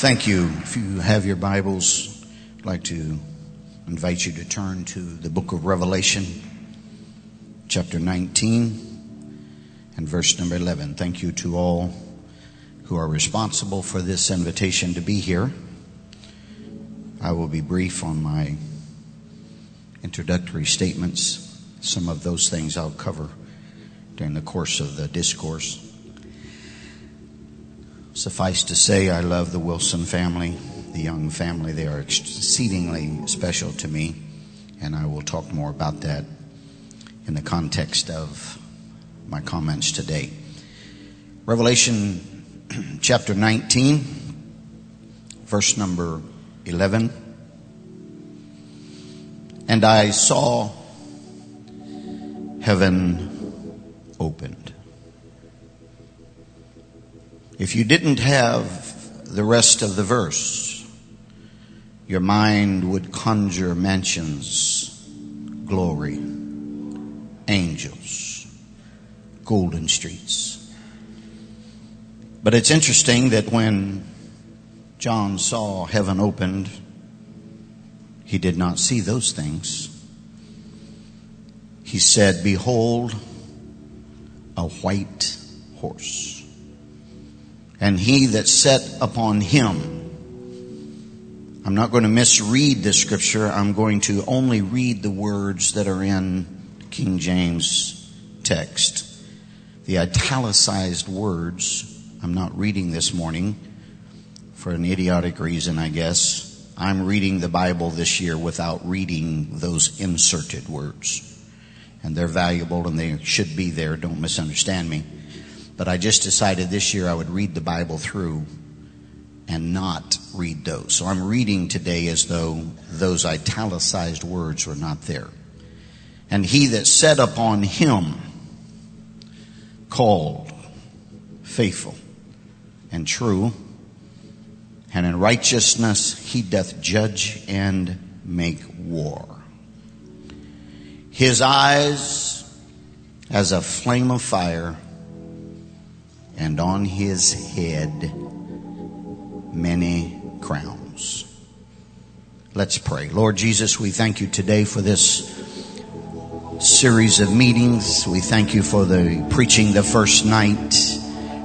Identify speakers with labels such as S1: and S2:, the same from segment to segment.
S1: Thank you. If you have your Bibles, I'd like to invite you to turn to the book of Revelation, chapter 19 and verse number 11. Thank you to all who are responsible for this invitation to be here. I will be brief on my introductory statements. Some of those things I'll cover during the course of the discourse. Suffice to say, I love the Wilson family, the Young family. They are exceedingly special to me, and I will talk more about that in the context of my comments today. Revelation chapter 19, verse number 11. And I saw heaven opened if you didn't have the rest of the verse, your mind would conjure mansions, glory, angels, golden streets. But it's interesting that when John saw heaven opened, he did not see those things. He said, Behold, a white horse and he that set upon him. I'm not going to misread the scripture. I'm going to only read the words that are in King James text. The italicized words I'm not reading this morning for an idiotic reason, I guess. I'm reading the Bible this year without reading those inserted words. And they're valuable and they should be there. Don't misunderstand me. But I just decided this year I would read the Bible through and not read those. So I'm reading today as though those italicized words were not there. And he that sat upon him called faithful and true, and in righteousness he doth judge and make war. His eyes as a flame of fire and on his head many crowns. Let's pray. Lord Jesus, we thank you today for this series of meetings. We thank you for the preaching the first night.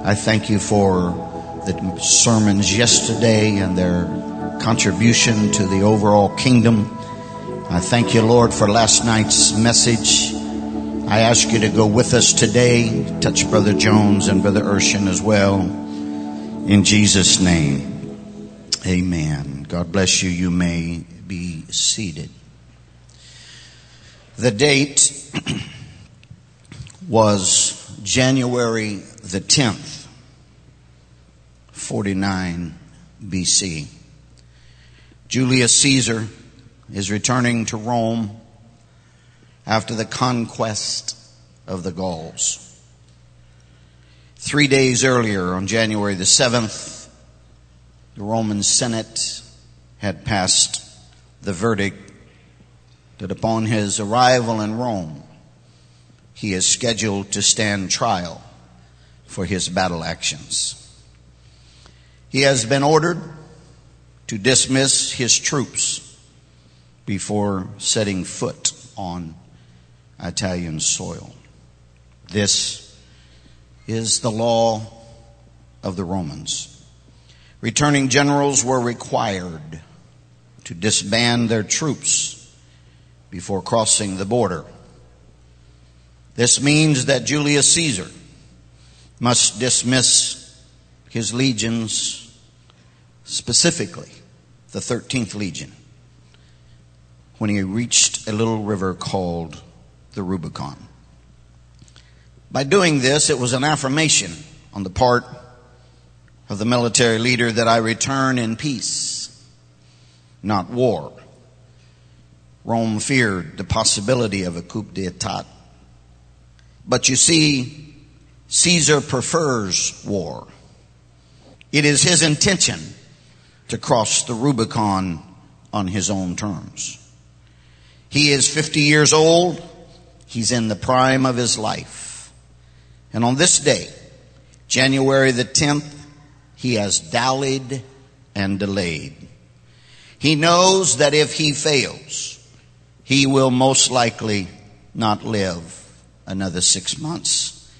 S1: I thank you for the sermons yesterday and their contribution to the overall kingdom. I thank you, Lord, for last night's message. I ask you to go with us today. Touch Brother Jones and Brother Urshan as well. In Jesus' name, amen. God bless you. You may be seated. The date was January the 10th, 49 BC. Julius Caesar is returning to Rome after the conquest of the Gauls. Three days earlier, on January the 7th, the Roman Senate had passed the verdict that upon his arrival in Rome, he is scheduled to stand trial for his battle actions. He has been ordered to dismiss his troops before setting foot on Italian soil. This is the law of the Romans. Returning generals were required to disband their troops before crossing the border. This means that Julius Caesar must dismiss his legions, specifically the 13th Legion, when he reached a little river called the Rubicon. By doing this, it was an affirmation on the part of the military leader that I return in peace, not war. Rome feared the possibility of a coup d'etat. But you see, Caesar prefers war. It is his intention to cross the Rubicon on his own terms. He is 50 years old He's in the prime of his life. And on this day, January the 10th, he has dallied and delayed. He knows that if he fails, he will most likely not live another six months.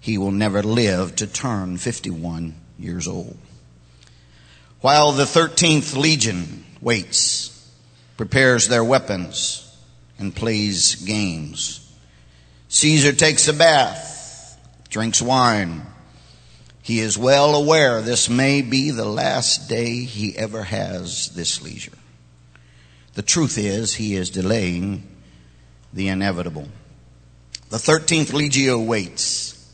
S1: He will never live to turn 51 years old. While the 13th Legion waits, prepares their weapons, and plays games, Caesar takes a bath, drinks wine. He is well aware this may be the last day he ever has this leisure. The truth is, he is delaying the inevitable. The 13th Legio waits.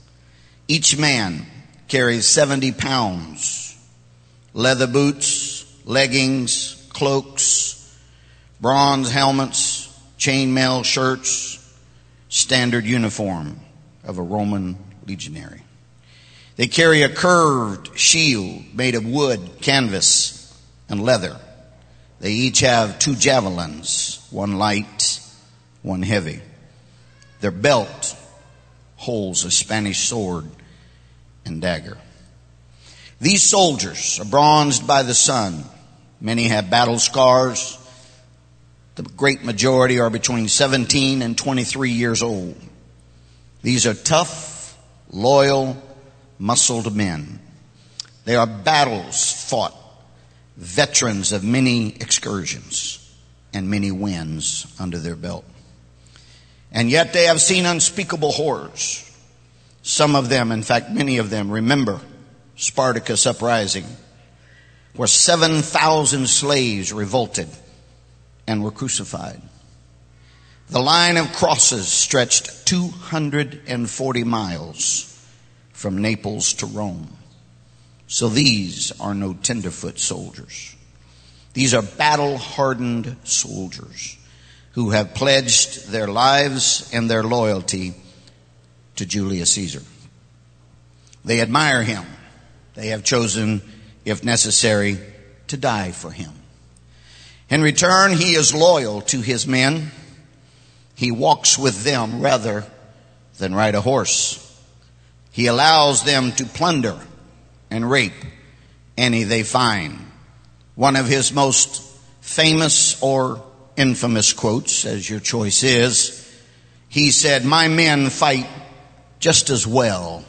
S1: Each man carries 70 pounds leather boots, leggings, cloaks, bronze helmets, chainmail shirts, standard uniform of a Roman legionary. They carry a curved shield made of wood, canvas, and leather. They each have two javelins, one light, one heavy. Their belt holds a Spanish sword and dagger. These soldiers are bronzed by the sun. Many have battle scars. The great majority are between 17 and 23 years old. These are tough, loyal, muscled men. They are battles fought, veterans of many excursions and many wins under their belt. And yet they have seen unspeakable horrors. Some of them, in fact, many of them remember Spartacus uprising, where 7,000 slaves revolted and were crucified. The line of crosses stretched 240 miles from Naples to Rome. So these are no tenderfoot soldiers. These are battle hardened soldiers who have pledged their lives and their loyalty to Julius Caesar. They admire him they have chosen, if necessary, to die for him. In return, he is loyal to his men. He walks with them rather than ride a horse. He allows them to plunder and rape any they find. One of his most famous or infamous quotes, as your choice is, he said, My men fight just as well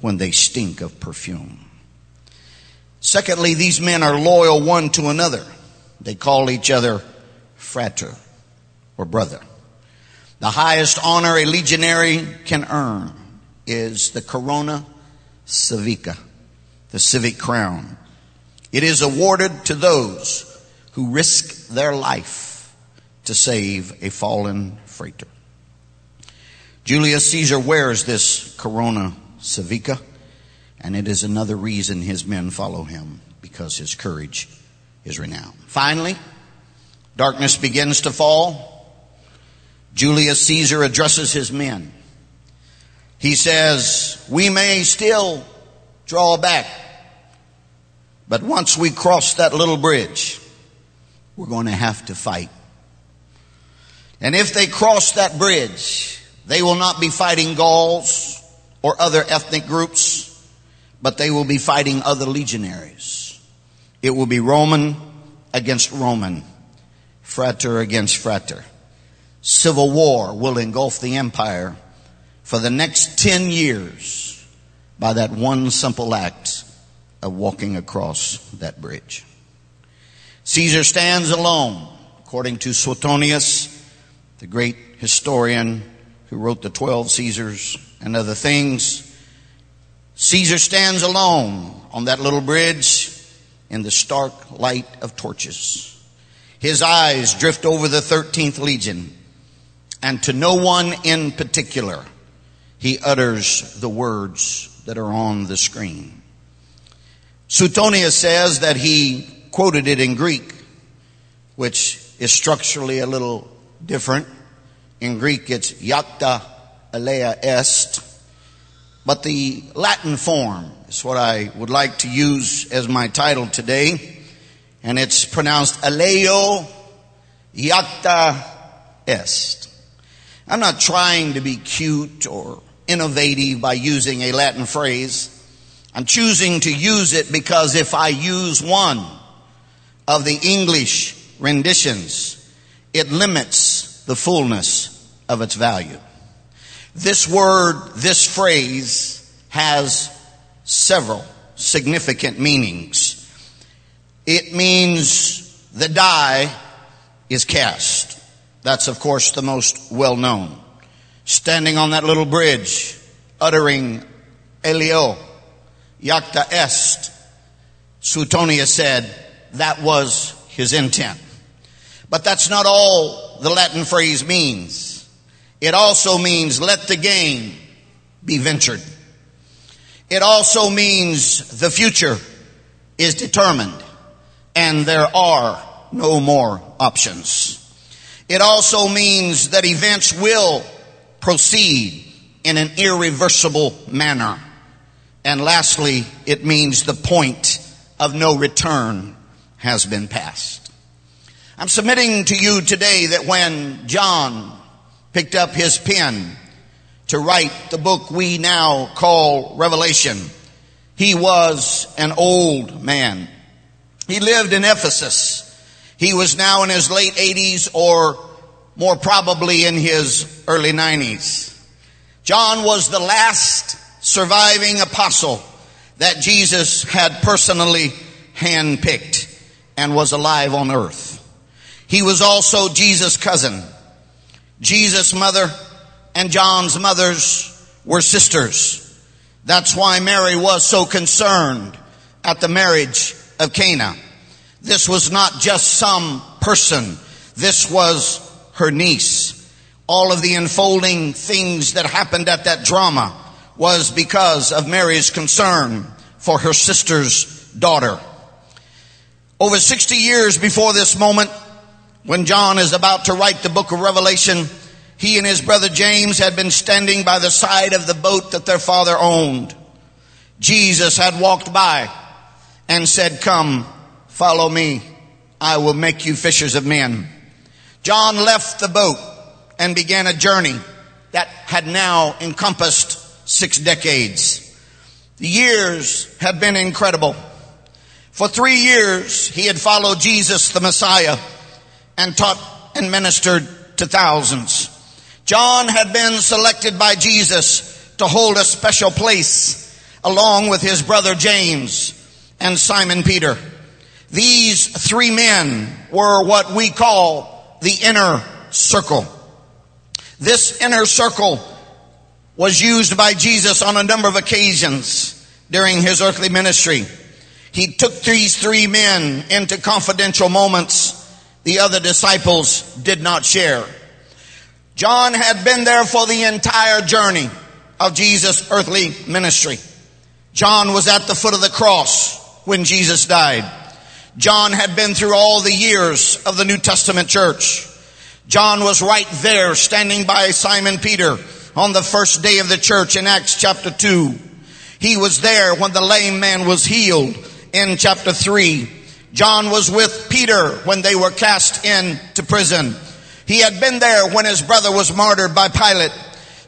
S1: when they stink of perfume. Secondly, these men are loyal one to another. They call each other frater or brother. The highest honor a legionary can earn is the corona civica, the civic crown. It is awarded to those who risk their life to save a fallen frater. Julius Caesar wears this corona civica and it is another reason his men follow him because his courage is renowned. Finally, darkness begins to fall. Julius Caesar addresses his men. He says, we may still draw back, but once we cross that little bridge, we're going to have to fight. And if they cross that bridge, they will not be fighting Gauls or other ethnic groups but they will be fighting other legionaries. It will be Roman against Roman, frater against frater. Civil war will engulf the empire for the next 10 years by that one simple act of walking across that bridge. Caesar stands alone, according to Suetonius, the great historian who wrote the 12 Caesars and other things. Caesar stands alone on that little bridge in the stark light of torches. His eyes drift over the 13th Legion, and to no one in particular, he utters the words that are on the screen. Suetonius says that he quoted it in Greek, which is structurally a little different. In Greek, it's iacta alea est, but the Latin form is what I would like to use as my title today. And it's pronounced Alea Iacta Est. I'm not trying to be cute or innovative by using a Latin phrase. I'm choosing to use it because if I use one, of the English renditions, it limits the fullness of its value. This word, this phrase has several significant meanings. It means the die is cast. That's, of course, the most well known. Standing on that little bridge, uttering Alea, iacta est, Suetonius said that was his intent. But that's not all the Latin phrase means. It also means let the game be ventured. It also means the future is determined and there are no more options. It also means that events will proceed in an irreversible manner. And lastly, it means the point of no return has been passed. I'm submitting to you today that when John picked up his pen to write the book we now call Revelation, he was an old man. He lived in Ephesus. He was now in his late 80s or more probably in his early 90s. John was the last surviving apostle that Jesus had personally handpicked and was alive on earth. He was also Jesus' cousin. Jesus' mother and John's mothers were sisters. That's why Mary was so concerned at the marriage of Cana. This was not just some person. This was her niece. All of the unfolding things that happened at that drama was because of Mary's concern for her sister's daughter. Over 60 years before this moment, when John is about to write the book of Revelation, he and his brother James had been standing by the side of the boat that their father owned. Jesus had walked by and said, come, follow me. I will make you fishers of men. John left the boat and began a journey that had now encompassed six decades. The years had been incredible. For three years, he had followed Jesus, the Messiah, and taught and ministered to thousands. John had been selected by Jesus to hold a special place along with his brother James and Simon Peter. These three men were what we call the inner circle. This inner circle was used by Jesus on a number of occasions during his earthly ministry. He took these three men into confidential moments the other disciples did not share. John had been there for the entire journey of Jesus' earthly ministry. John was at the foot of the cross when Jesus died. John had been through all the years of the New Testament church. John was right there standing by Simon Peter on the first day of the church in Acts chapter 2. He was there when the lame man was healed in chapter 3. John was with Peter when they were cast into prison. He had been there when his brother was martyred by Pilate.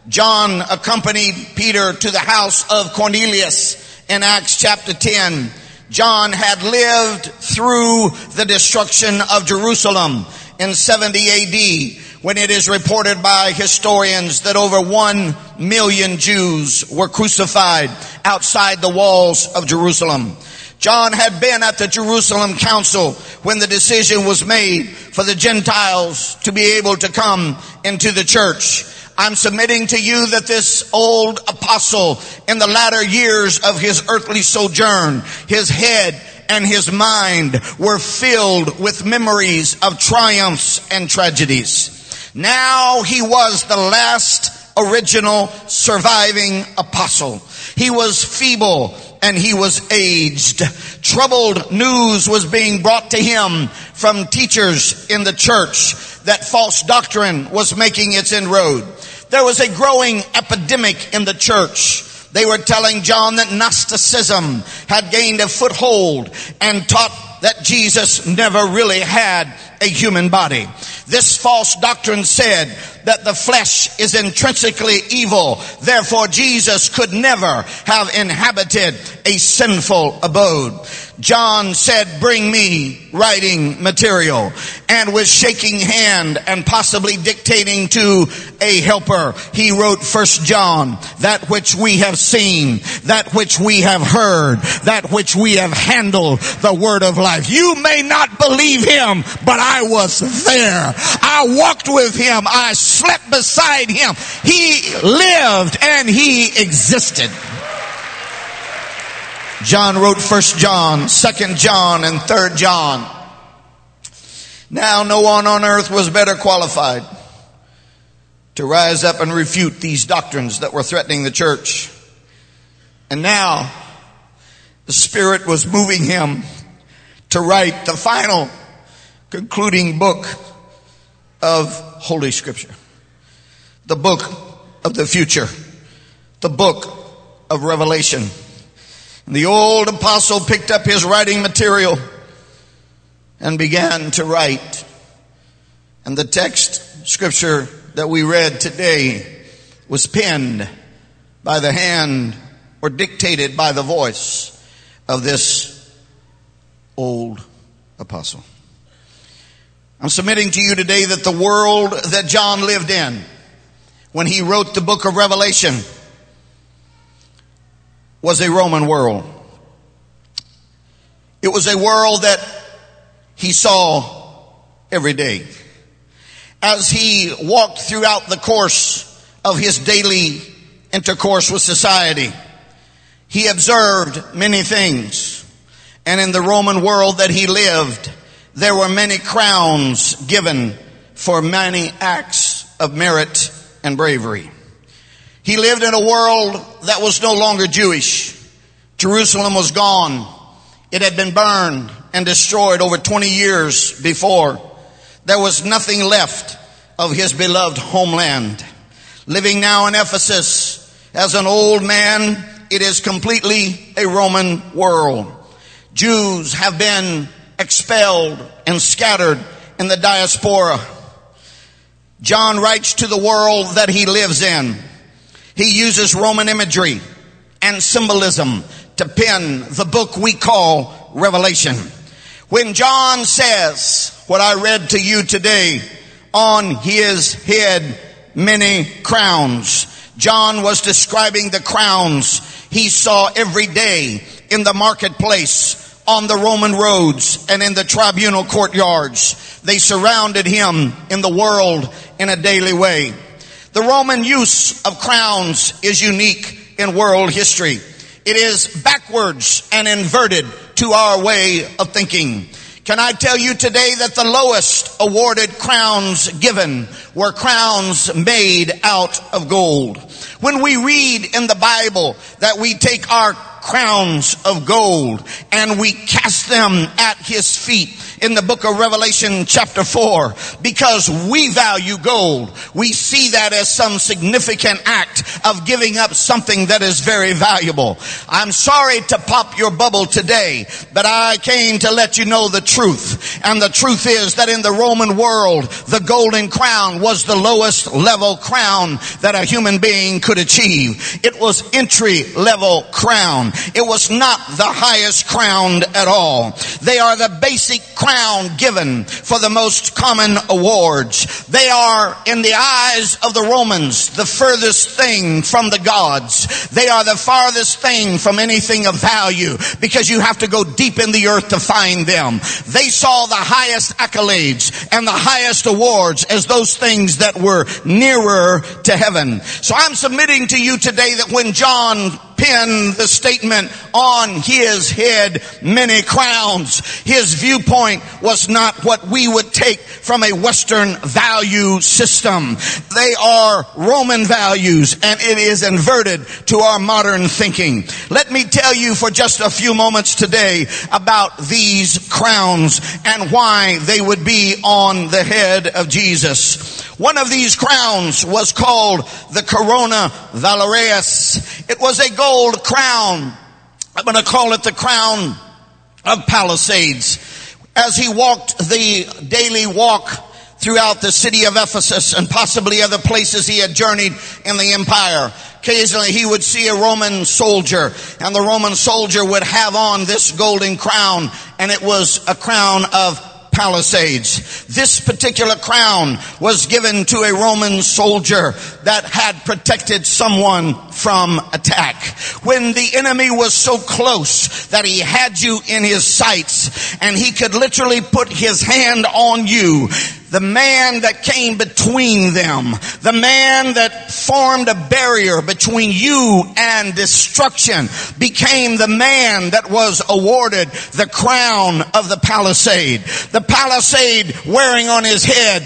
S1: John accompanied Peter to the house of Cornelius in Acts chapter 10. John had lived through the destruction of Jerusalem in 70 AD when it is reported by historians that over one million Jews were crucified outside the walls of Jerusalem. John had been at the Jerusalem council when the decision was made for the Gentiles to be able to come into the church. I'm submitting to you that this old apostle in the latter years of his earthly sojourn, his head and his mind were filled with memories of triumphs and tragedies. Now he was the last original surviving apostle. He was feeble and he was aged. Troubled news was being brought to him from teachers in the church that false doctrine was making its inroad. There was a growing epidemic in the church. They were telling John that Gnosticism had gained a foothold and taught that Jesus never really had a human body. This false doctrine said that the flesh is intrinsically evil. Therefore, Jesus could never have inhabited a sinful abode. John said, bring me writing material and with shaking hand and possibly dictating to a helper, he wrote first John, that which we have seen, that which we have heard, that which we have handled, the word of life. You may not believe him, but I was there. I walked with him. I slept beside him. He lived and he existed. John wrote first John, second John, and third John. Now no one on earth was better qualified to rise up and refute these doctrines that were threatening the church. And now the Spirit was moving him to write the final concluding book of Holy Scripture. The book of the future. The book of Revelation. And the old apostle picked up his writing material and began to write. And the text scripture that we read today was penned by the hand or dictated by the voice of this old apostle. I'm submitting to you today that the world that John lived in when he wrote the book of Revelation was a Roman world. It was a world that he saw every day. As he walked throughout the course of his daily intercourse with society, he observed many things. And in the Roman world that he lived, there were many crowns given for many acts of merit and bravery. He lived in a world that was no longer Jewish. Jerusalem was gone. It had been burned and destroyed over 20 years before. There was nothing left of his beloved homeland. Living now in Ephesus as an old man, it is completely a Roman world. Jews have been expelled and scattered in the diaspora. John writes to the world that he lives in. He uses Roman imagery and symbolism to pen the book we call Revelation. When John says what I read to you today, on his head many crowns. John was describing the crowns he saw every day in the marketplace, on the Roman roads, and in the tribunal courtyards. They surrounded him in the world in a daily way. The Roman use of crowns is unique in world history. It is backwards and inverted to our way of thinking. Can I tell you today that the lowest awarded crowns given were crowns made out of gold? When we read in the Bible that we take our crowns of gold and we cast them at his feet in the book of Revelation chapter 4 because we value gold. We see that as some significant act of giving up something that is very valuable. I'm sorry to pop your bubble today, but I came to let you know the truth. And the truth is that in the Roman world, the golden crown was the lowest level crown that a human being could achieve. It was entry level crown. It was not the highest crown at all. They are the basic crown crown given for the most common awards. They are, in the eyes of the Romans, the furthest thing from the gods. They are the farthest thing from anything of value because you have to go deep in the earth to find them. They saw the highest accolades and the highest awards as those things that were nearer to heaven. So I'm submitting to you today that when John penned the statement on his head many crowns. His viewpoint was not what we would take from a Western value system. They are Roman values and it is inverted to our modern thinking. Let me tell you for just a few moments today about these crowns and why they would be on the head of Jesus. One of these crowns was called the Corona Vallaris. It was a gold crown. I'm going to call it the crown of Palisades. As he walked the daily walk throughout the city of Ephesus and possibly other places he had journeyed in the empire, occasionally he would see a Roman soldier and the Roman soldier would have on this golden crown and it was a crown of Palisades. This particular crown was given to a Roman soldier that had protected someone from attack. When the enemy was so close that he had you in his sights and he could literally put his hand on you, the man that came between them, the man that formed a barrier between you and destruction became the man that was awarded the crown of the palisade. The palisade wearing on his head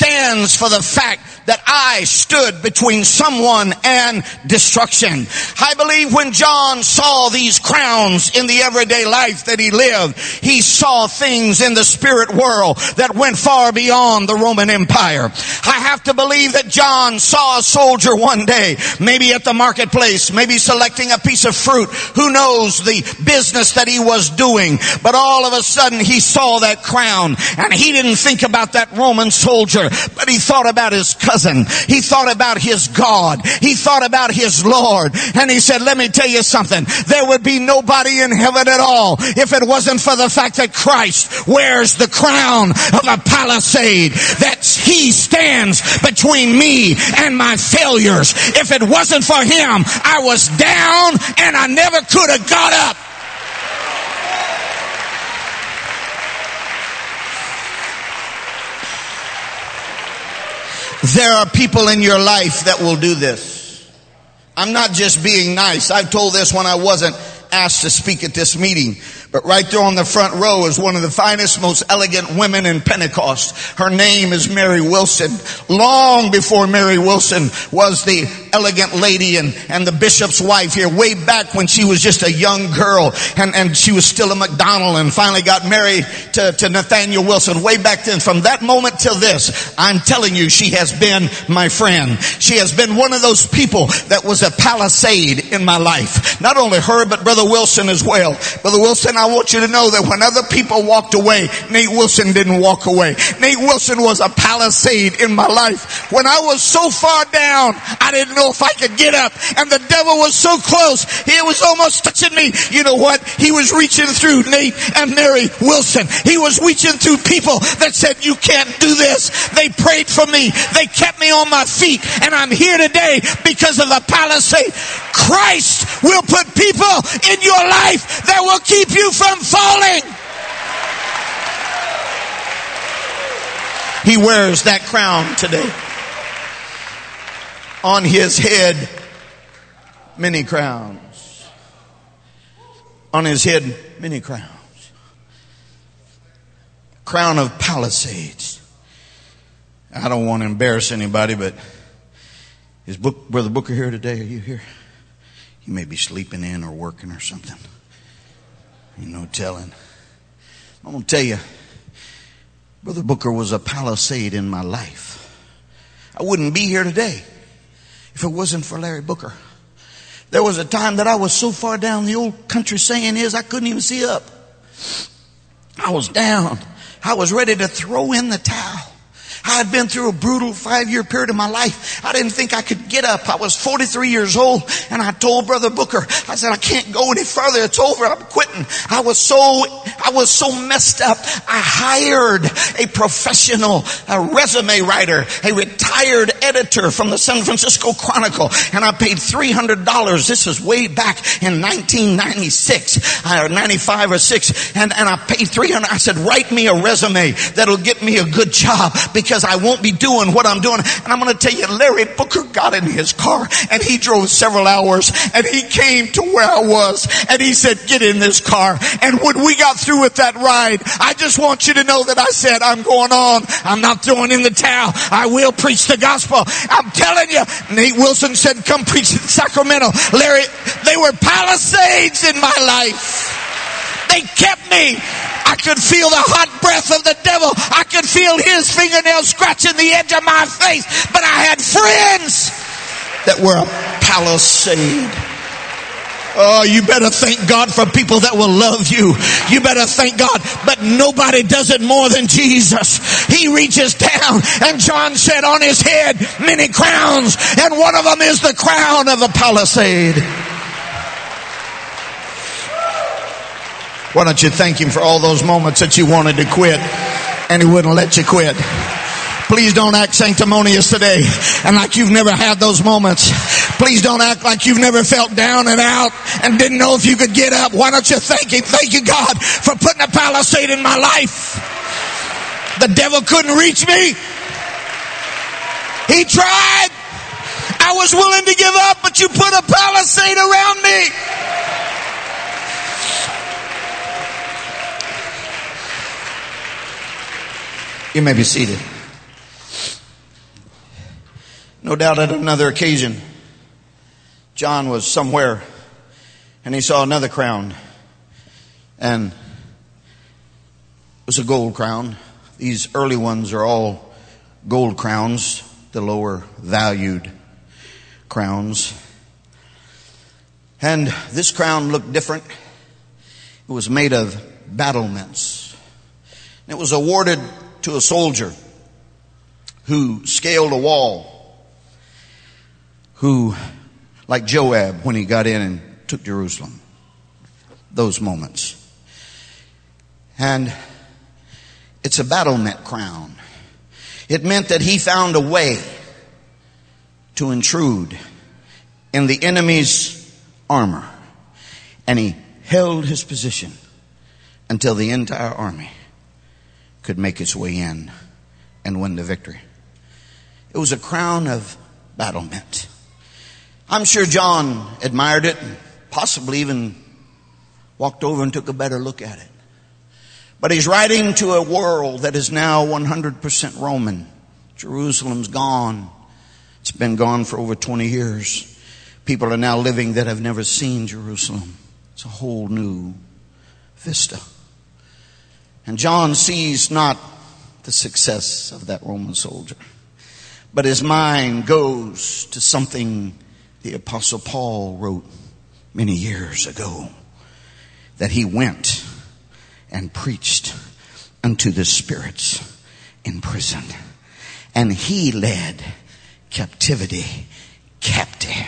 S1: stands for the fact that I stood between someone and destruction. I believe when John saw these crowns in the everyday life that he lived, he saw things in the spirit world that went far beyond the Roman Empire. I have to believe that John saw a soldier one day, maybe at the marketplace, maybe selecting a piece of fruit. Who knows the business that he was doing? But all of a sudden he saw that crown and he didn't think about that Roman soldier, but he thought about his cousin. He thought about his God. He thought about his Lord. And he said, let me tell you something. There would be nobody in heaven at all if it wasn't for the fact that Christ wears the crown of a palisade that he stands between me and my failures. If it wasn't for him, I was down and I never could have got up. There are people in your life that will do this. I'm not just being nice. I've told this when I wasn't asked to speak at this meeting. But right there on the front row is one of the finest, most elegant women in Pentecost. Her name is Mary Wilson. Long before Mary Wilson was the elegant lady and, and the bishop's wife here, way back when she was just a young girl and, and she was still a McDonald and finally got married to, to Nathaniel Wilson way back then. From that moment till this, I'm telling you, she has been my friend. She has been one of those people that was a palisade in my life. Not only her, but Brother Wilson as well. Brother Wilson, I want you to know that when other people walked away, Nate Wilson didn't walk away. Nate Wilson was a palisade in my life. When I was so far down, I didn't know if I could get up. And the devil was so close, he was almost touching me. You know what? He was reaching through Nate and Mary Wilson. He was reaching through people that said, you can't do this. They prayed for me. They kept me on my feet. And I'm here today because of the palisade. Christ will put people in your life that will keep you from falling. He wears that crown today. On his head, many crowns. On his head, many crowns. Crown of palisades. I don't want to embarrass anybody, but is book, Brother Booker here today? Are you here? He may be sleeping in or working or something. Know, telling. I'm going to tell you, Brother Booker was a palisade in my life. I wouldn't be here today if it wasn't for Larry Booker. There was a time that I was so far down the old country saying is I couldn't even see up. I was down. I was ready to throw in the towel. I had been through a brutal five year period of my life. I didn't think I could get up. I was 43 years old and I told Brother Booker, I said, I can't go any further. It's over. I'm quitting. I was so, I was so messed up. I hired a professional a resume writer, a retired editor from the San Francisco Chronicle and I paid $300. This was way back in 1996 or uh, 95 or 6 and, and I paid 300. I said, write me a resume that'll get me a good job because because I won't be doing what I'm doing. And I'm going to tell you, Larry Booker got in his car and he drove several hours and he came to where I was and he said, get in this car. And when we got through with that ride, I just want you to know that I said, I'm going on. I'm not throwing in the towel. I will preach the gospel. I'm telling you, Nate Wilson said, come preach in Sacramento. Larry, they were palisades in my life. They kept me. I could feel the hot breath of the devil. I could feel his fingernails scratching the edge of my face. But I had friends that were a palisade. Oh, you better thank God for people that will love you. You better thank God. But nobody does it more than Jesus. he reaches down and John said on his head many crowns and one of them is the crown of the palisade. Why don't you thank him for all those moments that you wanted to quit and he wouldn't let you quit. Please don't act sanctimonious today and like you've never had those moments. Please don't act like you've never felt down and out and didn't know if you could get up. Why don't you thank Him? Thank you, God, for putting a palisade in my life. The devil couldn't reach me. He tried. I was willing to give up, but you put a palisade around me. You may be seated. No doubt at another occasion, John was somewhere and he saw another crown. And it was a gold crown. These early ones are all gold crowns, the lower valued crowns. And this crown looked different. It was made of battlements. It was awarded to a soldier who scaled a wall who, like Joab when he got in and took Jerusalem, those moments. And it's a battlement crown. It meant that he found a way to intrude in the enemy's armor. And he held his position until the entire army could make its way in and win the victory. It was a crown of battlement. I'm sure John admired it and possibly even walked over and took a better look at it. But he's writing to a world that is now 100% Roman. Jerusalem's gone. It's been gone for over 20 years. People are now living that have never seen Jerusalem. It's a whole new vista. And John sees not the success of that Roman soldier, but his mind goes to something the apostle Paul wrote many years ago that he went and preached unto the spirits in prison and he led captivity captive.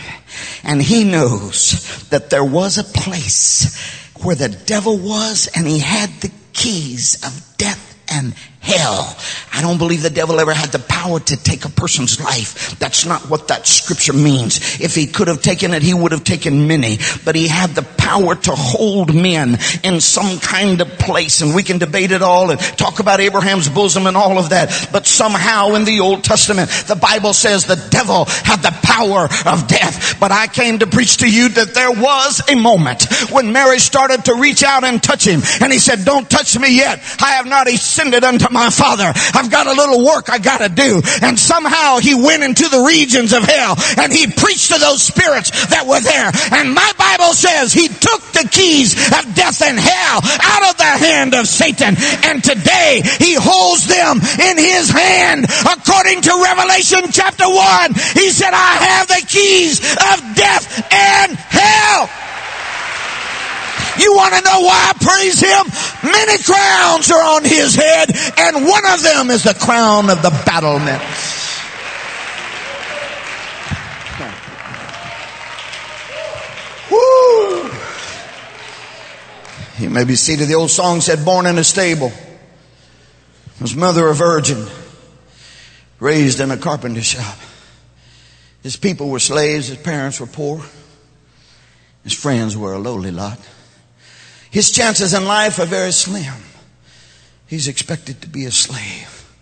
S1: And he knows that there was a place where the devil was and he had the keys of death and hell. I don't believe the devil ever had the power to take a person's life. That's not what that scripture means. If he could have taken it, he would have taken many. But he had the power to hold men in some kind of place. And we can debate it all and talk about Abraham's bosom and all of that. But somehow in the Old Testament, the Bible says the devil had the power of death. But I came to preach to you that there was a moment when Mary started to reach out and touch him. And he said, don't touch me yet. I have not ascended unto my father. I've got a little work I gotta do. And somehow he went into the regions of hell and he preached to those spirits that were there. And my Bible says he took the keys of death and hell out of the hand of Satan. And today he holds them in his hand. According to Revelation chapter 1, he said, I have the keys of death and hell. You want to know why I praise him? Many crowns are on his head, and one of them is the crown of the battlements. Woo! You may be seated. The old song said, born in a stable. His mother a virgin, raised in a carpenter shop. His people were slaves, his parents were poor. His friends were a lowly lot. His chances in life are very slim. He's expected to be a slave.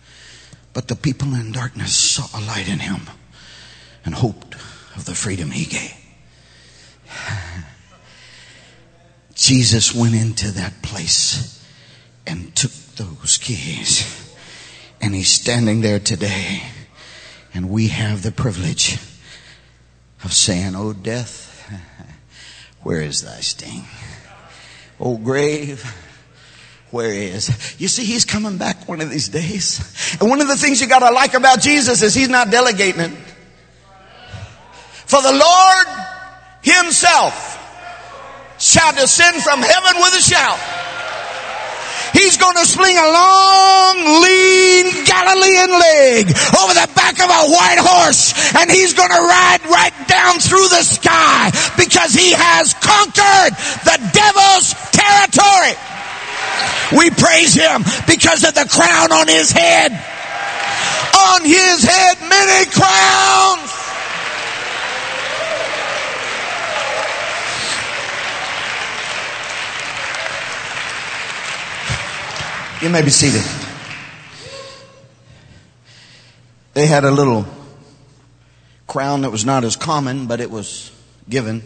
S1: But the people in darkness saw a light in him and hoped of the freedom he gave. Jesus went into that place and took those keys. And he's standing there today. And we have the privilege of saying, Oh, death, where is thy sting? Oh, grave, where is? You see, he's coming back one of these days. And one of the things you gotta like about Jesus is he's not delegating it. For the Lord himself shall descend from heaven with a shout. He's going to sling a long, lean Galilean leg over the back of a white horse and he's going to ride right down through the sky because he has conquered the devil's territory. We praise him because of the crown on his head. On his head, many crowns. You may be seated. They had a little crown that was not as common, but it was given.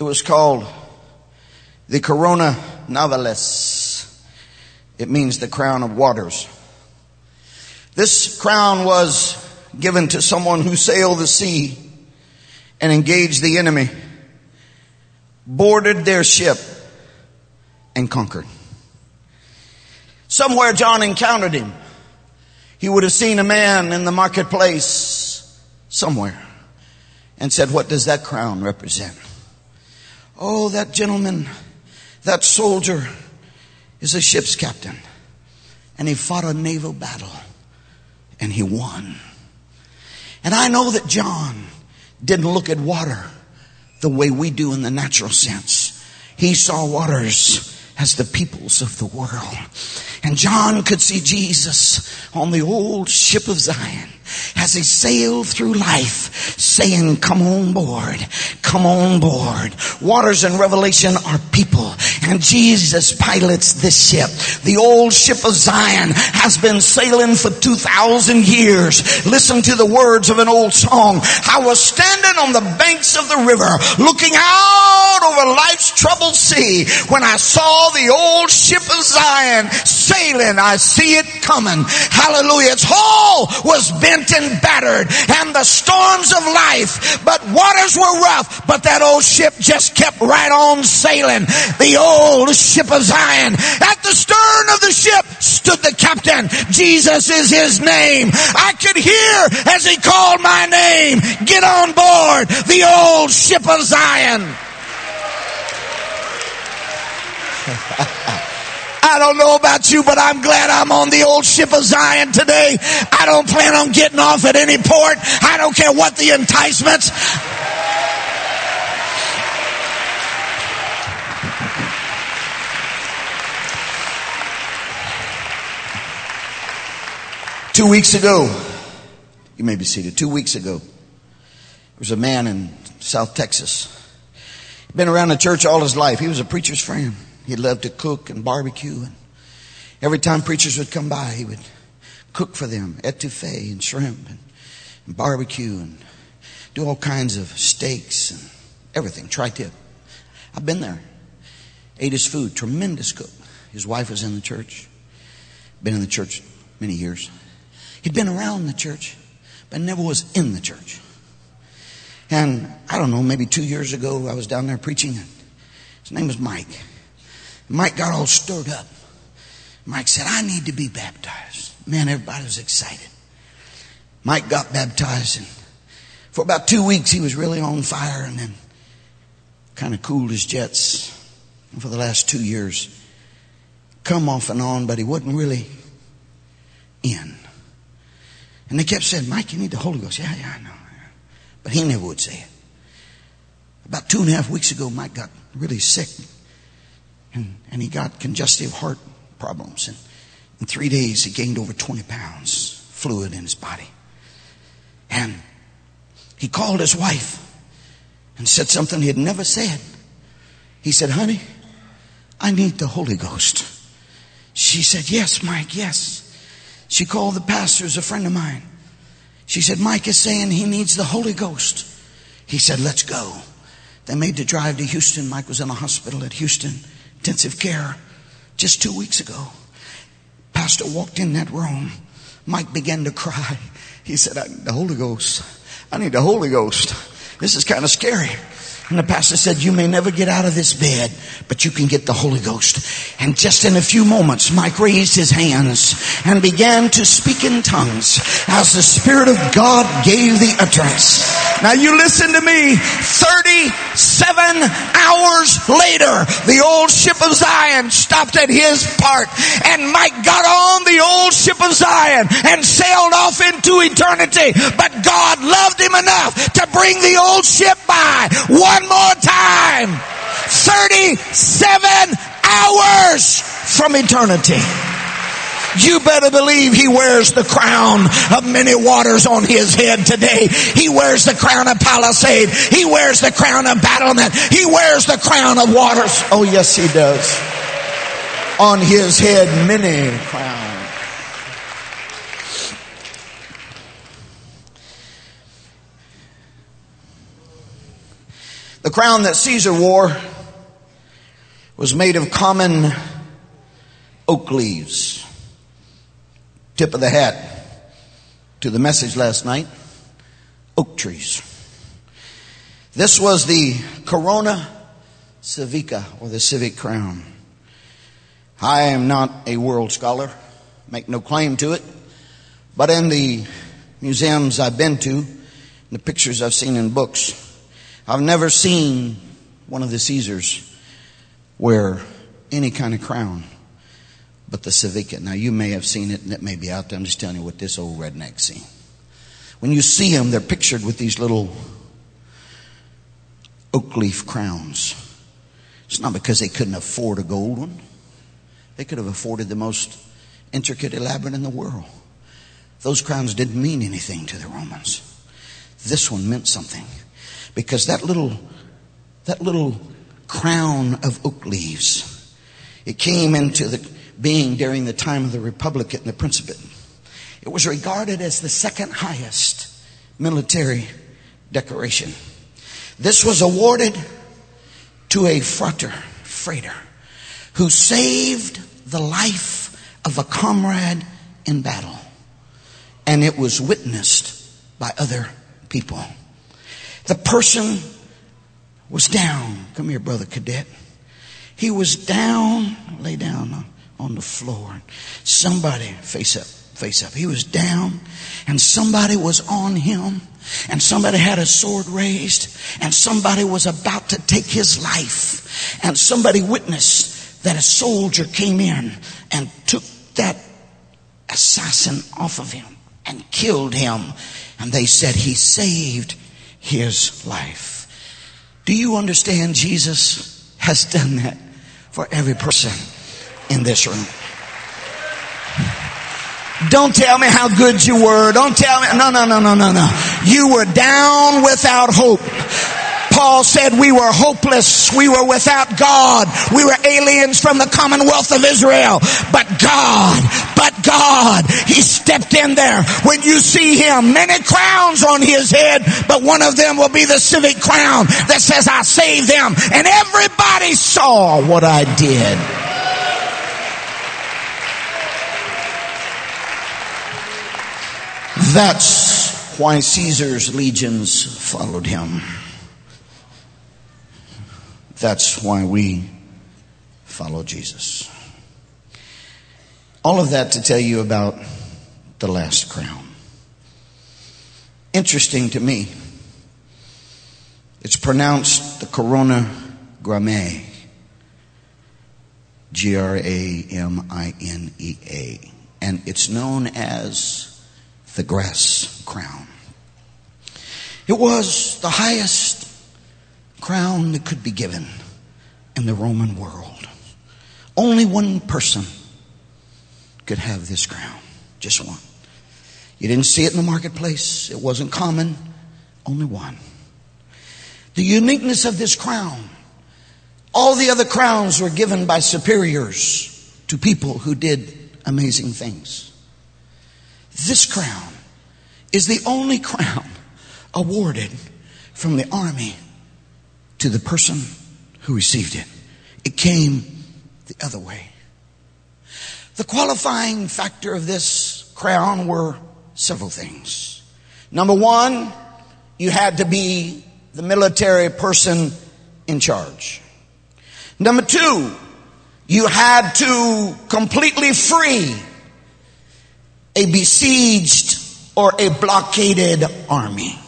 S1: It was called the Corona Navalis. It means the crown of waters. This crown was given to someone who sailed the sea and engaged the enemy, boarded their ship, and conquered. Somewhere John encountered him. He would have seen a man in the marketplace somewhere and said, What does that crown represent? Oh, that gentleman, that soldier is a ship's captain. And he fought a naval battle and he won. And I know that John didn't look at water the way we do in the natural sense. He saw waters as the peoples of the world. And John could see Jesus on the old ship of Zion as he sailed through life saying, come on board, come on board. Waters and revelation are people and Jesus pilots this ship. The old ship of Zion has been sailing for 2,000 years. Listen to the words of an old song. I was standing on the banks of the river looking out over life's troubled sea when I saw the old ship of Zion sailing. I see it coming. Hallelujah. Its hull was bent and battered and the storms of life, but waters were rough, but that old ship just kept right on sailing. The old ship of Zion. At the stern of the ship stood the captain. Jesus is his name. I could hear as he called my name, get on board the old ship of Zion. I don't know about you, but I'm glad I'm on the old ship of Zion today. I don't plan on getting off at any port. I don't care what the enticements. Two weeks ago, you may be seated. Two weeks ago, there was a man in South Texas. He'd been around the church all his life. He was a preacher's friend. He loved to cook and barbecue. And every time preachers would come by, he would cook for them etouffee and shrimp and, and barbecue and do all kinds of steaks and everything. Tri-tip. I've been there. Ate his food. Tremendous cook. His wife was in the church. Been in the church many years. He'd been around the church, but never was in the church. And I don't know, maybe two years ago, I was down there preaching. His name was Mike. Mike got all stirred up. Mike said, I need to be baptized. Man, everybody was excited. Mike got baptized and for about two weeks he was really on fire and then kind of cooled his jets. And for the last two years, come off and on, but he wasn't really in. And they kept saying, Mike, you need the Holy Ghost. Yeah, yeah, I know. But he never would say it. About two and a half weeks ago, Mike got really sick and, and he got congestive heart problems. And in three days, he gained over 20 pounds fluid in his body. And he called his wife and said something he had never said. He said, honey, I need the Holy Ghost. She said, yes, Mike, yes. She called the pastor as a friend of mine. She said, Mike is saying he needs the Holy Ghost. He said, let's go. They made the drive to Houston. Mike was in a hospital at Houston intensive care just two weeks ago. Pastor walked in that room. Mike began to cry. He said, I need the Holy Ghost. I need the Holy Ghost. This is kind of scary. And the pastor said, you may never get out of this bed, but you can get the Holy Ghost. And just in a few moments, Mike raised his hands and began to speak in tongues as the Spirit of God gave the utterance. Now you listen to me. 37 hours later, the old ship of Zion stopped at his part and Mike got on the old ship of Zion and sailed off into eternity. But God loved him enough to bring the old ship by one more time. 37 hours from eternity. You better believe he wears the crown of many waters on his head today. He wears the crown of palisade. He wears the crown of battlement. He wears the crown of waters. Oh yes, he does. On his head, many crowns. The crown that Caesar wore was made of common oak leaves. Tip of the hat to the message last night oak trees. This was the Corona Civica or the civic crown. I am not a world scholar, make no claim to it, but in the museums I've been to, the pictures I've seen in books, I've never seen one of the Caesars wear any kind of crown but the Civica. Now, you may have seen it and it may be out there. I'm just telling you what this old redneck seen. When you see them, they're pictured with these little oak leaf crowns. It's not because they couldn't afford a gold one. They could have afforded the most intricate, elaborate in the world. Those crowns didn't mean anything to the Romans. This one meant something because that little, that little crown of oak leaves, it came into the being during the time of the Republic and the Principate. It was regarded as the second highest military decoration. This was awarded to a frater, freighter, who saved the life of a comrade in battle. And it was witnessed by other people. The person was down. Come here, brother cadet. He was down, lay down on the floor. Somebody, face up, face up. He was down and somebody was on him and somebody had a sword raised and somebody was about to take his life and somebody witnessed that a soldier came in and took that assassin off of him and killed him. And they said he saved his life. Do you understand Jesus has done that for every person? in this room. Don't tell me how good you were. Don't tell me. No, no, no, no, no, no. You were down without hope. Paul said we were hopeless. We were without God. We were aliens from the commonwealth of Israel. But God, but God, He stepped in there. When you see Him, many crowns on His head, but one of them will be the civic crown that says, I saved them. And everybody saw what I did. That's why Caesar's legions followed him. That's why we follow Jesus. All of that to tell you about the last crown. Interesting to me, it's pronounced the Corona Gramme. G R A M I N E A. And it's known as the grass crown. It was the highest crown that could be given in the Roman world. Only one person could have this crown, just one. You didn't see it in the marketplace, it wasn't common, only one. The uniqueness of this crown, all the other crowns were given by superiors to people who did amazing things. This crown is the only crown awarded from the army to the person who received it. It came the other way. The qualifying factor of this crown were several things. Number one, you had to be the military person in charge. Number two, you had to completely free a besieged or a blockaded army.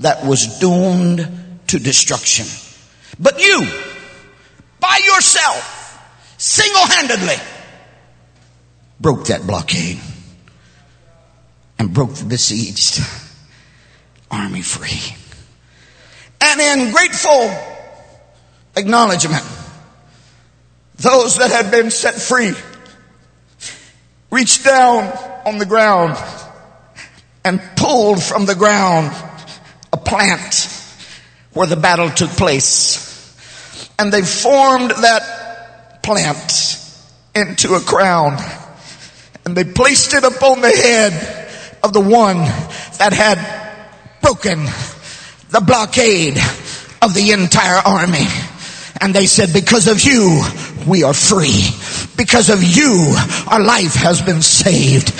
S1: that was doomed to destruction. But you, by yourself, single-handedly, broke that blockade and broke the besieged army free. And in grateful acknowledgement, those that had been set free reached down on the ground and pulled from the ground a plant where the battle took place. And they formed that plant into a crown and they placed it upon the head of the one that had broken the blockade of the entire army. And they said, because of you, we are free. Because of you, our life has been saved.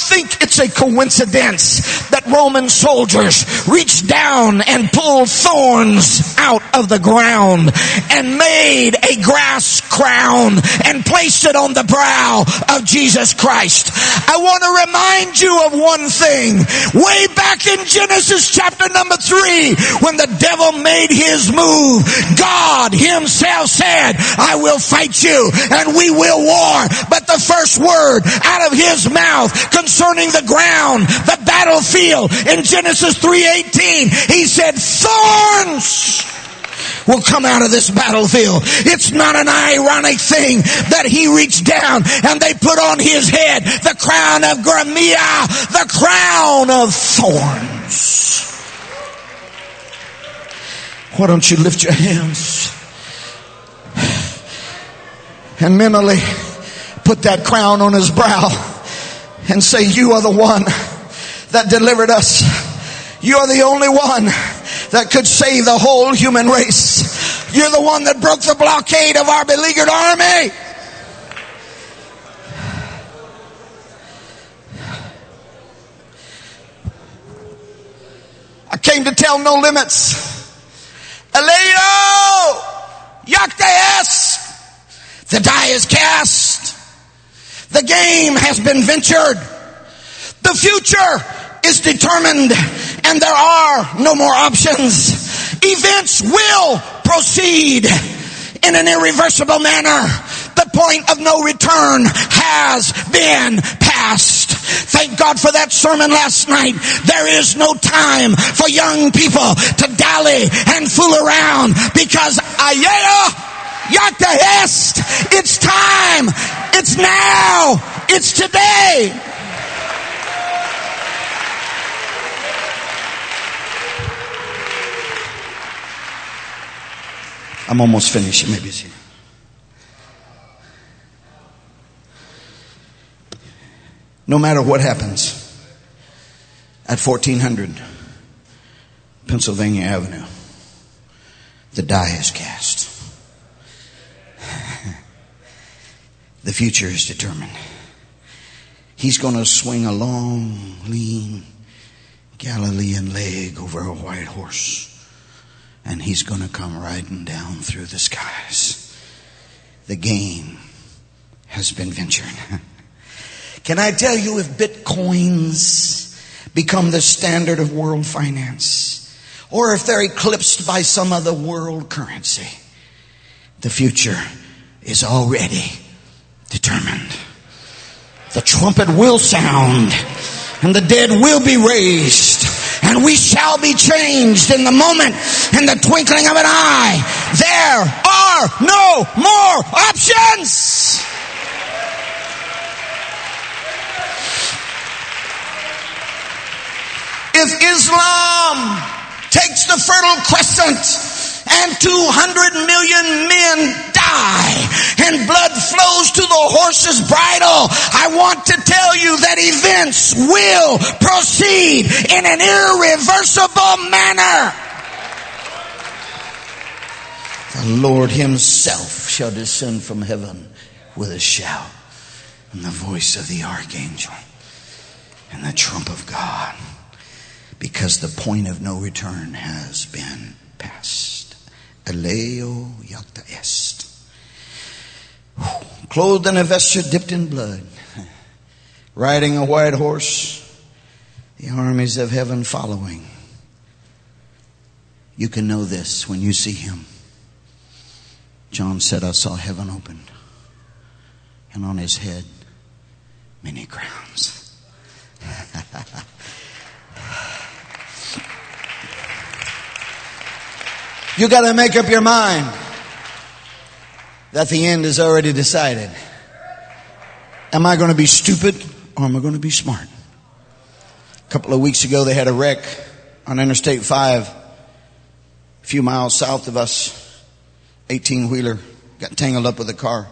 S1: Think it's a coincidence that Roman soldiers reached down and pulled thorns out of the ground and made a grass crown and placed it on the brow of Jesus Christ. I want to remind you of one thing. Way back in Genesis chapter number three, when the devil made his move, God himself said, I will fight you and we will war. But the first word out of his mouth concerning the ground, the battlefield in Genesis 3:18, he said, "Thorns will come out of this battlefield. It's not an ironic thing that he reached down and they put on his head the crown of Gramia, the crown of thorns. Why don't you lift your hands and mentally put that crown on his brow and say, You are the one that delivered us. You are the only one that could save the whole human race. You're the one that broke the blockade of our beleaguered army. I came to tell no limits. Aleo! Yaktaes! The die is cast. The game has been ventured. The future is determined and there are no more options. Events will proceed in an irreversible manner. The point of no return has been passed. Thank God for that sermon last night. There is no time for young people to dally and fool around because ayah Yaktahest. It's time. It's now. It's today. I'm almost finished. Maybe it's here. No matter what happens at 1400 Pennsylvania Avenue, the die is cast. The future is determined. He's going to swing a long, lean Galilean leg over a white horse. And he's going to come riding down through the skies. The game has been ventured. Can I tell you if bitcoins become the standard of world finance, or if they're eclipsed by some other world currency, the future is already determined. The trumpet will sound and the dead will be raised and we shall be changed in the moment, in the twinkling of an eye. There are no more options. If Islam takes the Fertile Crescent and 200 million men die and blood flows to the horse's bridle. I want to tell you that events will proceed in an irreversible manner. The Lord himself shall descend from heaven with a shout and the voice of the archangel and the trump of God because the point of no return has been passed. Alea iacta est. Clothed in a vesture dipped in blood, riding a white horse, the armies of heaven following. You can know this when you see him. John said, I saw heaven opened, and on his head, many crowns. you got to make up your mind that the end is already decided. Am I going to be stupid or am I going to be smart? A couple of weeks ago, they had a wreck on Interstate 5, a few miles south of us. 18 wheeler got tangled up with a car.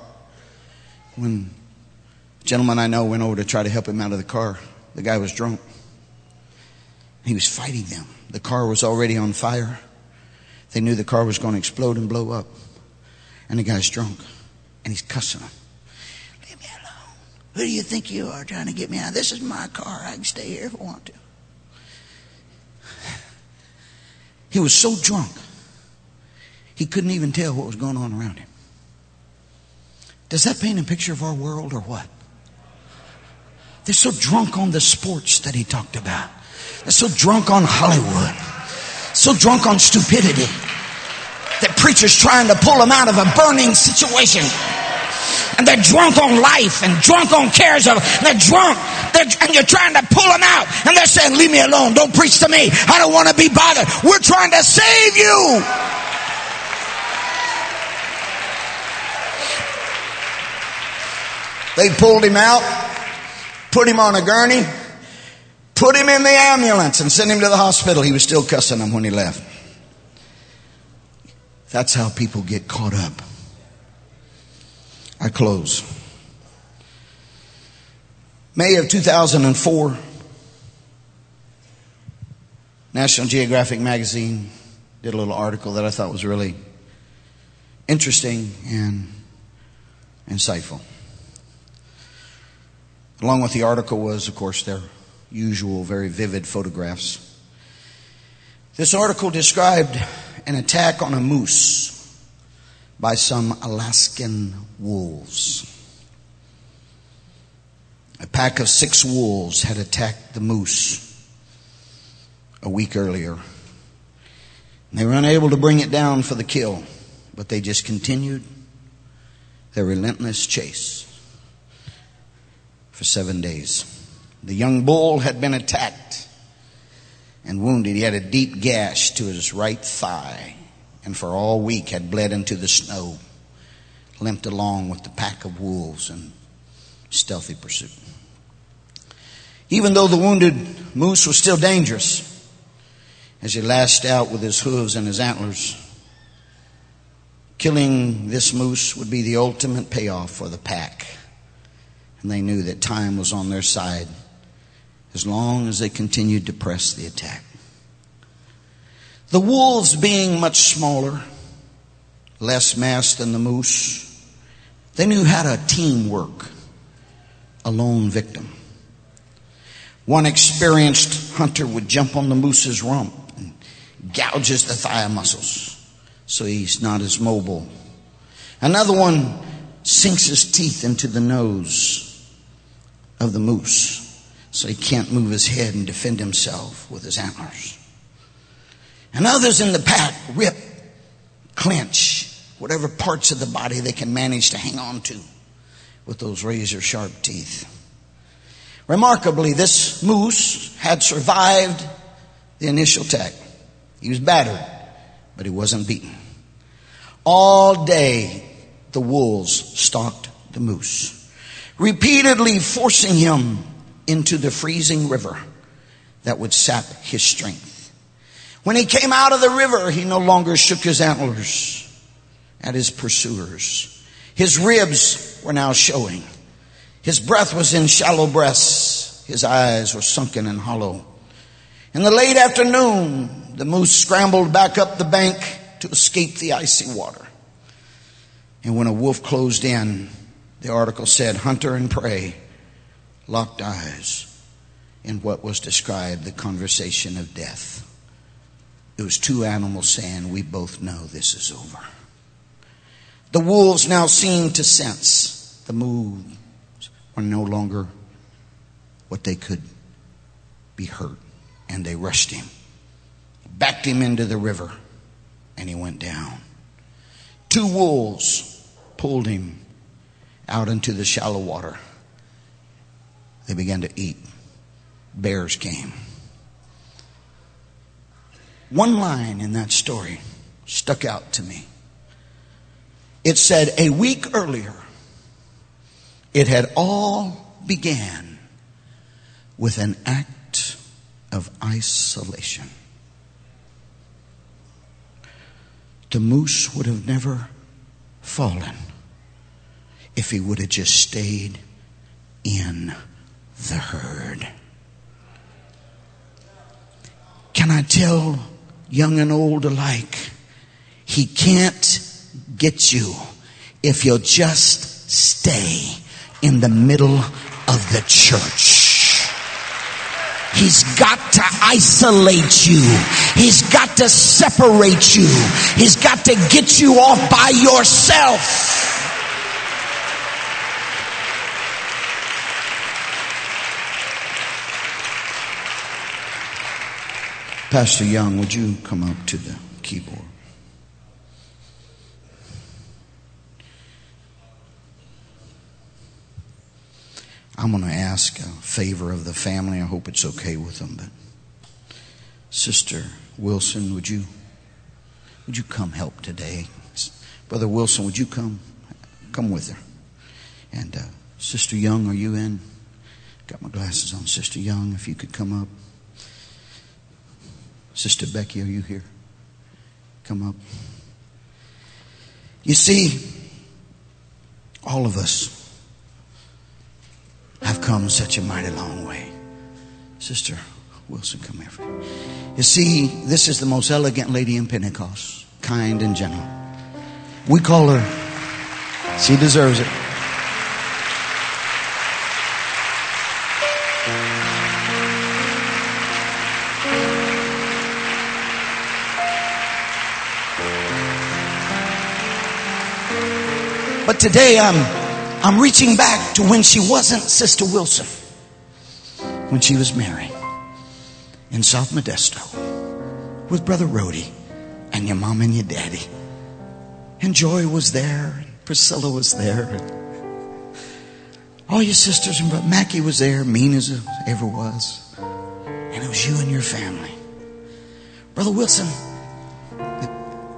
S1: When a gentleman I know went over to try to help him out of the car, the guy was drunk. He was fighting them. The car was already on fire. They knew the car was going to explode and blow up. And the guy's drunk. And he's cussing them. Leave me alone. Who do you think you are trying to get me out? This is my car. I can stay here if I want to. He was so drunk, he couldn't even tell what was going on around him. Does that paint a picture of our world or what? They're so drunk on the sports that he talked about. They're so drunk on Hollywood. So drunk on stupidity that preachers trying to pull them out of a burning situation. And they're drunk on life and drunk on cares of, they're drunk. They're, and you're trying to pull them out. And they're saying, leave me alone. Don't preach to me. I don't want to be bothered. We're trying to save you. They pulled him out, put him on a gurney, put him in the ambulance, and send him to the hospital. He was still cussing them when he left. That's how people get caught up. I close. May of 2004, National Geographic magazine did a little article that I thought was really interesting and insightful. Along with the article was, of course, their usual very vivid photographs. This article described an attack on a moose by some Alaskan wolves. A pack of six wolves had attacked the moose a week earlier. They were unable to bring it down for the kill, but they just continued their relentless chase for seven days. The young bull had been attacked and wounded. He had a deep gash to his right thigh and for all week had bled into the snow, limped along with the pack of wolves in stealthy pursuit. Even though the wounded moose was still dangerous, as he lashed out with his hooves and his antlers, killing this moose would be the ultimate payoff for the pack. And they knew that time was on their side as long as they continued to press the attack. The wolves being much smaller, less mass than the moose, they knew how to teamwork a lone victim. One experienced hunter would jump on the moose's rump and gouges the thigh muscles so he's not as mobile. Another one sinks his teeth into the nose of the moose so he can't move his head and defend himself with his antlers. And others in the pack rip, clench, whatever parts of the body they can manage to hang on to with those razor sharp teeth. Remarkably, this moose had survived the initial attack. He was battered, but he wasn't beaten. All day, the wolves stalked the moose, repeatedly forcing him into the freezing river that would sap his strength. When he came out of the river, he no longer shook his antlers at his pursuers. His ribs were now showing. His breath was in shallow breaths. His eyes were sunken and hollow. In the late afternoon, the moose scrambled back up the bank to escape the icy water. And when a wolf closed in, the article said, hunter and prey locked eyes in what was described the conversation of death. It was two animals saying, We both know this is over. The wolves now seemed to sense the moves were no longer what they could be hurt, and they rushed him, backed him into the river, and he went down. Two wolves pulled him out into the shallow water. They began to eat. Bears came. One line in that story stuck out to me. It said, a week earlier, it had all began with an act of isolation. The moose would have never fallen if he would have just stayed in the herd. Can I tell young and old alike? He can't get you if you'll just stay in the middle of the church. He's got to isolate you. He's got to separate you. He's got to get you off by yourself. Pastor Young, would you come up to the keyboard? I'm going to ask a favor of the family. I hope it's okay with them. But Sister Wilson, would you would you come help today? Brother Wilson, would you come come with her? And uh, Sister Young, are you in? Got my glasses on. Sister Young, if you could come up. Sister Becky, are you here? Come up. You see, all of us have come such a mighty long way. Sister Wilson, come here. You see, this is the most elegant lady in Pentecost, kind and gentle. We call her, she deserves it. But today I'm I'm reaching back to when she wasn't Sister Wilson, when she was married in South Modesto with Brother Rhodey and your mom and your daddy. And Joy was there, and Priscilla was there, and all your sisters and brother Mackie was there, mean as ever was. And it was you and your family. Brother Wilson,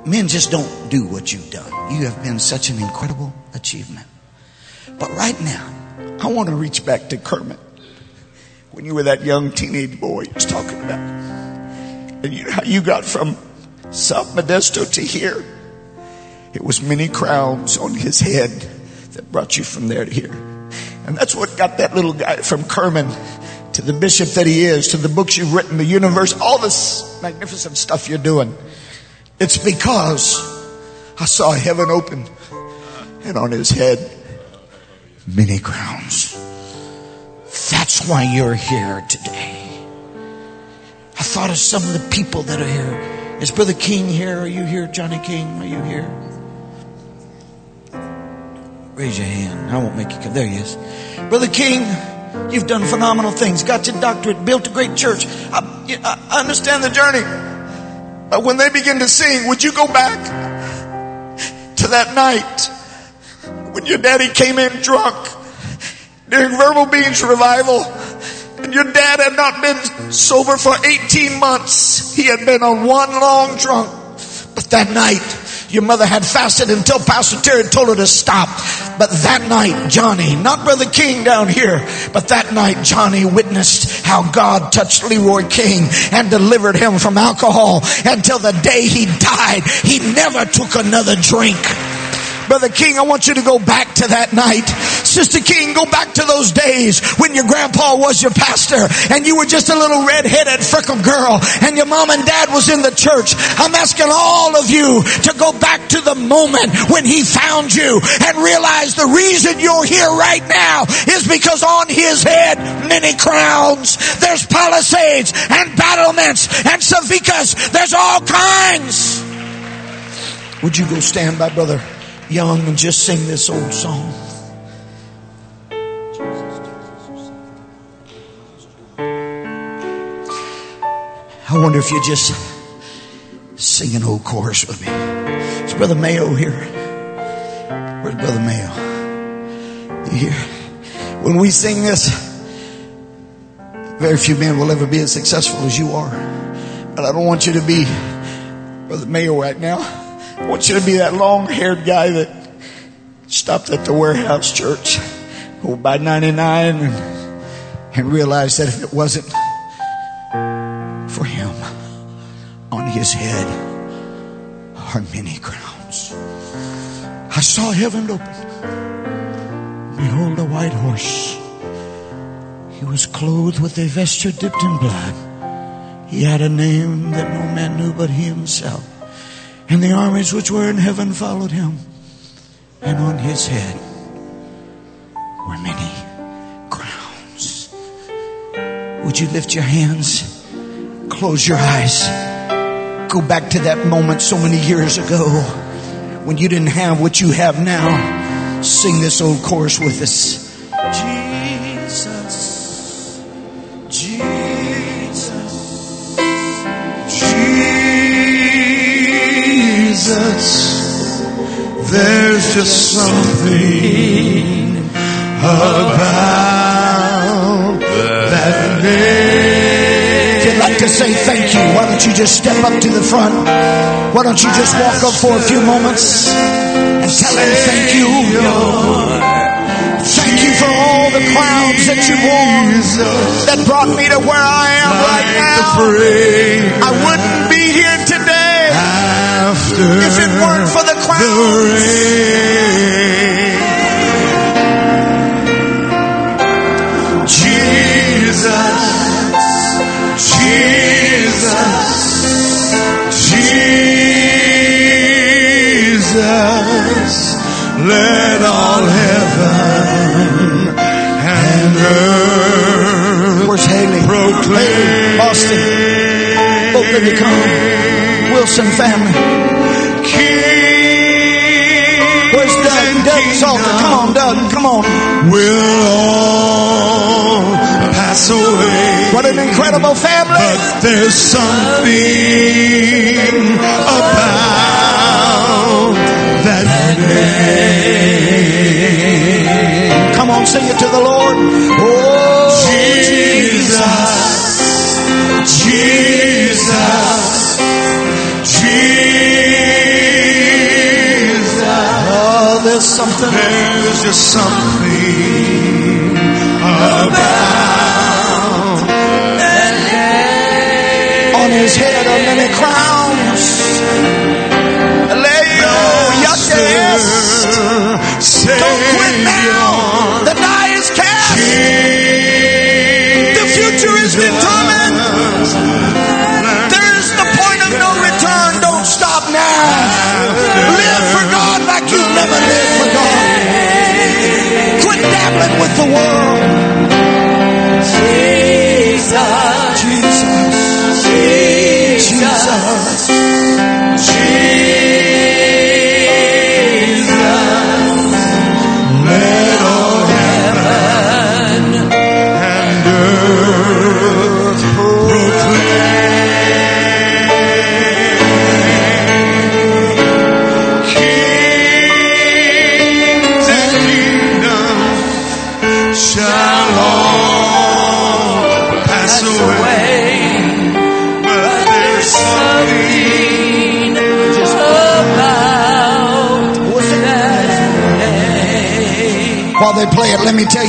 S1: men just don't do what you've done. You have been such an incredible achievement. But right now, I want to reach back to Kerman when you were that young teenage boy he was talking about. And you know how you got from South Modesto to here? It was many crowns on his head that brought you from there to here. And that's what got that little guy from Kerman to the bishop that he is, to the books you've written, the universe, all this magnificent stuff you're doing. It's because I saw heaven open and on his head many crowns. That's why you're here today. I thought of some of the people that are here. Is Brother King here? Are you here? Johnny King, are you here? Raise your hand. I won't make you come. There he is. Brother King, you've done phenomenal things. Got your doctorate, built a great church. I, I understand the journey. But when they begin to sing, would you go back to that night when your daddy came in drunk during Verbal Beings revival and your dad had not been sober for 18 months. He had been on one long drunk. But that night, your mother had fasted until Pastor Terry told her to stop. But that night, Johnny, not Brother King down here, but that night, Johnny witnessed how God touched Leroy King and delivered him from alcohol until the day he died. He never took another drink. Brother King, I want you to go back to that night. Sister King, go back to those days when your grandpa was your pastor and you were just a little red-headed freckled girl and your mom and dad was in the church. I'm asking all of you to go back to the moment when he found you and realize the reason you're here right now is because on his head, many crowns. There's palisades and battlements and civicas. There's all kinds. Would you go stand by brother? young and just sing this old song. I wonder if you just Sing an old chorus with me. Is Brother Mayo here? Where's Brother Mayo? You here? When we sing this, very few men will ever be as successful as you are. But I don't want you to be Brother Mayo right now. I want you to be that long haired guy that stopped at the warehouse church oh, by 99 and, and realized that if it wasn't his head are many crowns. I saw heaven open. Behold a white horse. He was clothed with a vesture dipped in blood. He had a name that no man knew but he himself. And the armies which were in heaven followed him. And on his head were many crowns. Would you lift your hands? Close your eyes. Go back to that moment so many years ago when you didn't have what you have now. Sing this old chorus with us. Jesus, Jesus,
S2: Jesus, there's just something about that name.
S1: Say thank you, why don't you just step up to the front? Why don't you just walk up for a few moments and tell him thank you? Thank you for all the crowns that you won that brought me to where I am right now. I wouldn't be here today if it weren't for the
S2: the
S1: crowns.
S2: Let all heaven and earth
S1: Where's Haley?
S2: proclaim.
S1: Haley, Boston. Of you come. Wilson family.
S2: Kings
S1: Where's Doug? Doug Salter. Come on, Doug. Come on.
S2: will all pass away.
S1: What an incredible family.
S2: But there's something about name.
S1: Come on, sing it to the Lord. Oh,
S2: Jesus, Jesus, Jesus.
S1: oh, there's something.
S2: There's just something about
S1: On his head are many crowns.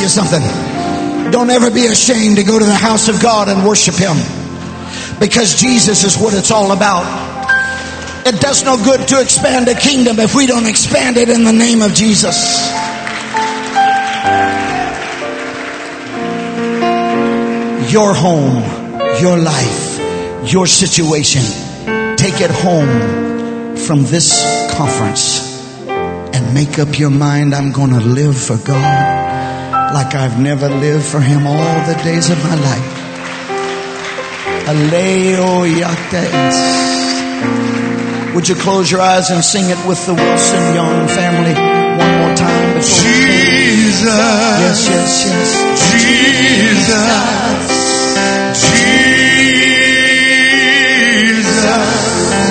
S1: You something. Don't ever be ashamed to go to the house of God and worship Him. Because Jesus is what it's all about. It does no good to expand a kingdom if we don't expand it in the name of Jesus. Your home, your life, your situation. Take it home from this conference and make up your mind I'm going to live for God like I've never lived for him all the days of my life. Alea iacta est. Would you close your eyes and sing it with the Wilson Young family one more time? Jesus. Yes, yes, yes. Jesus.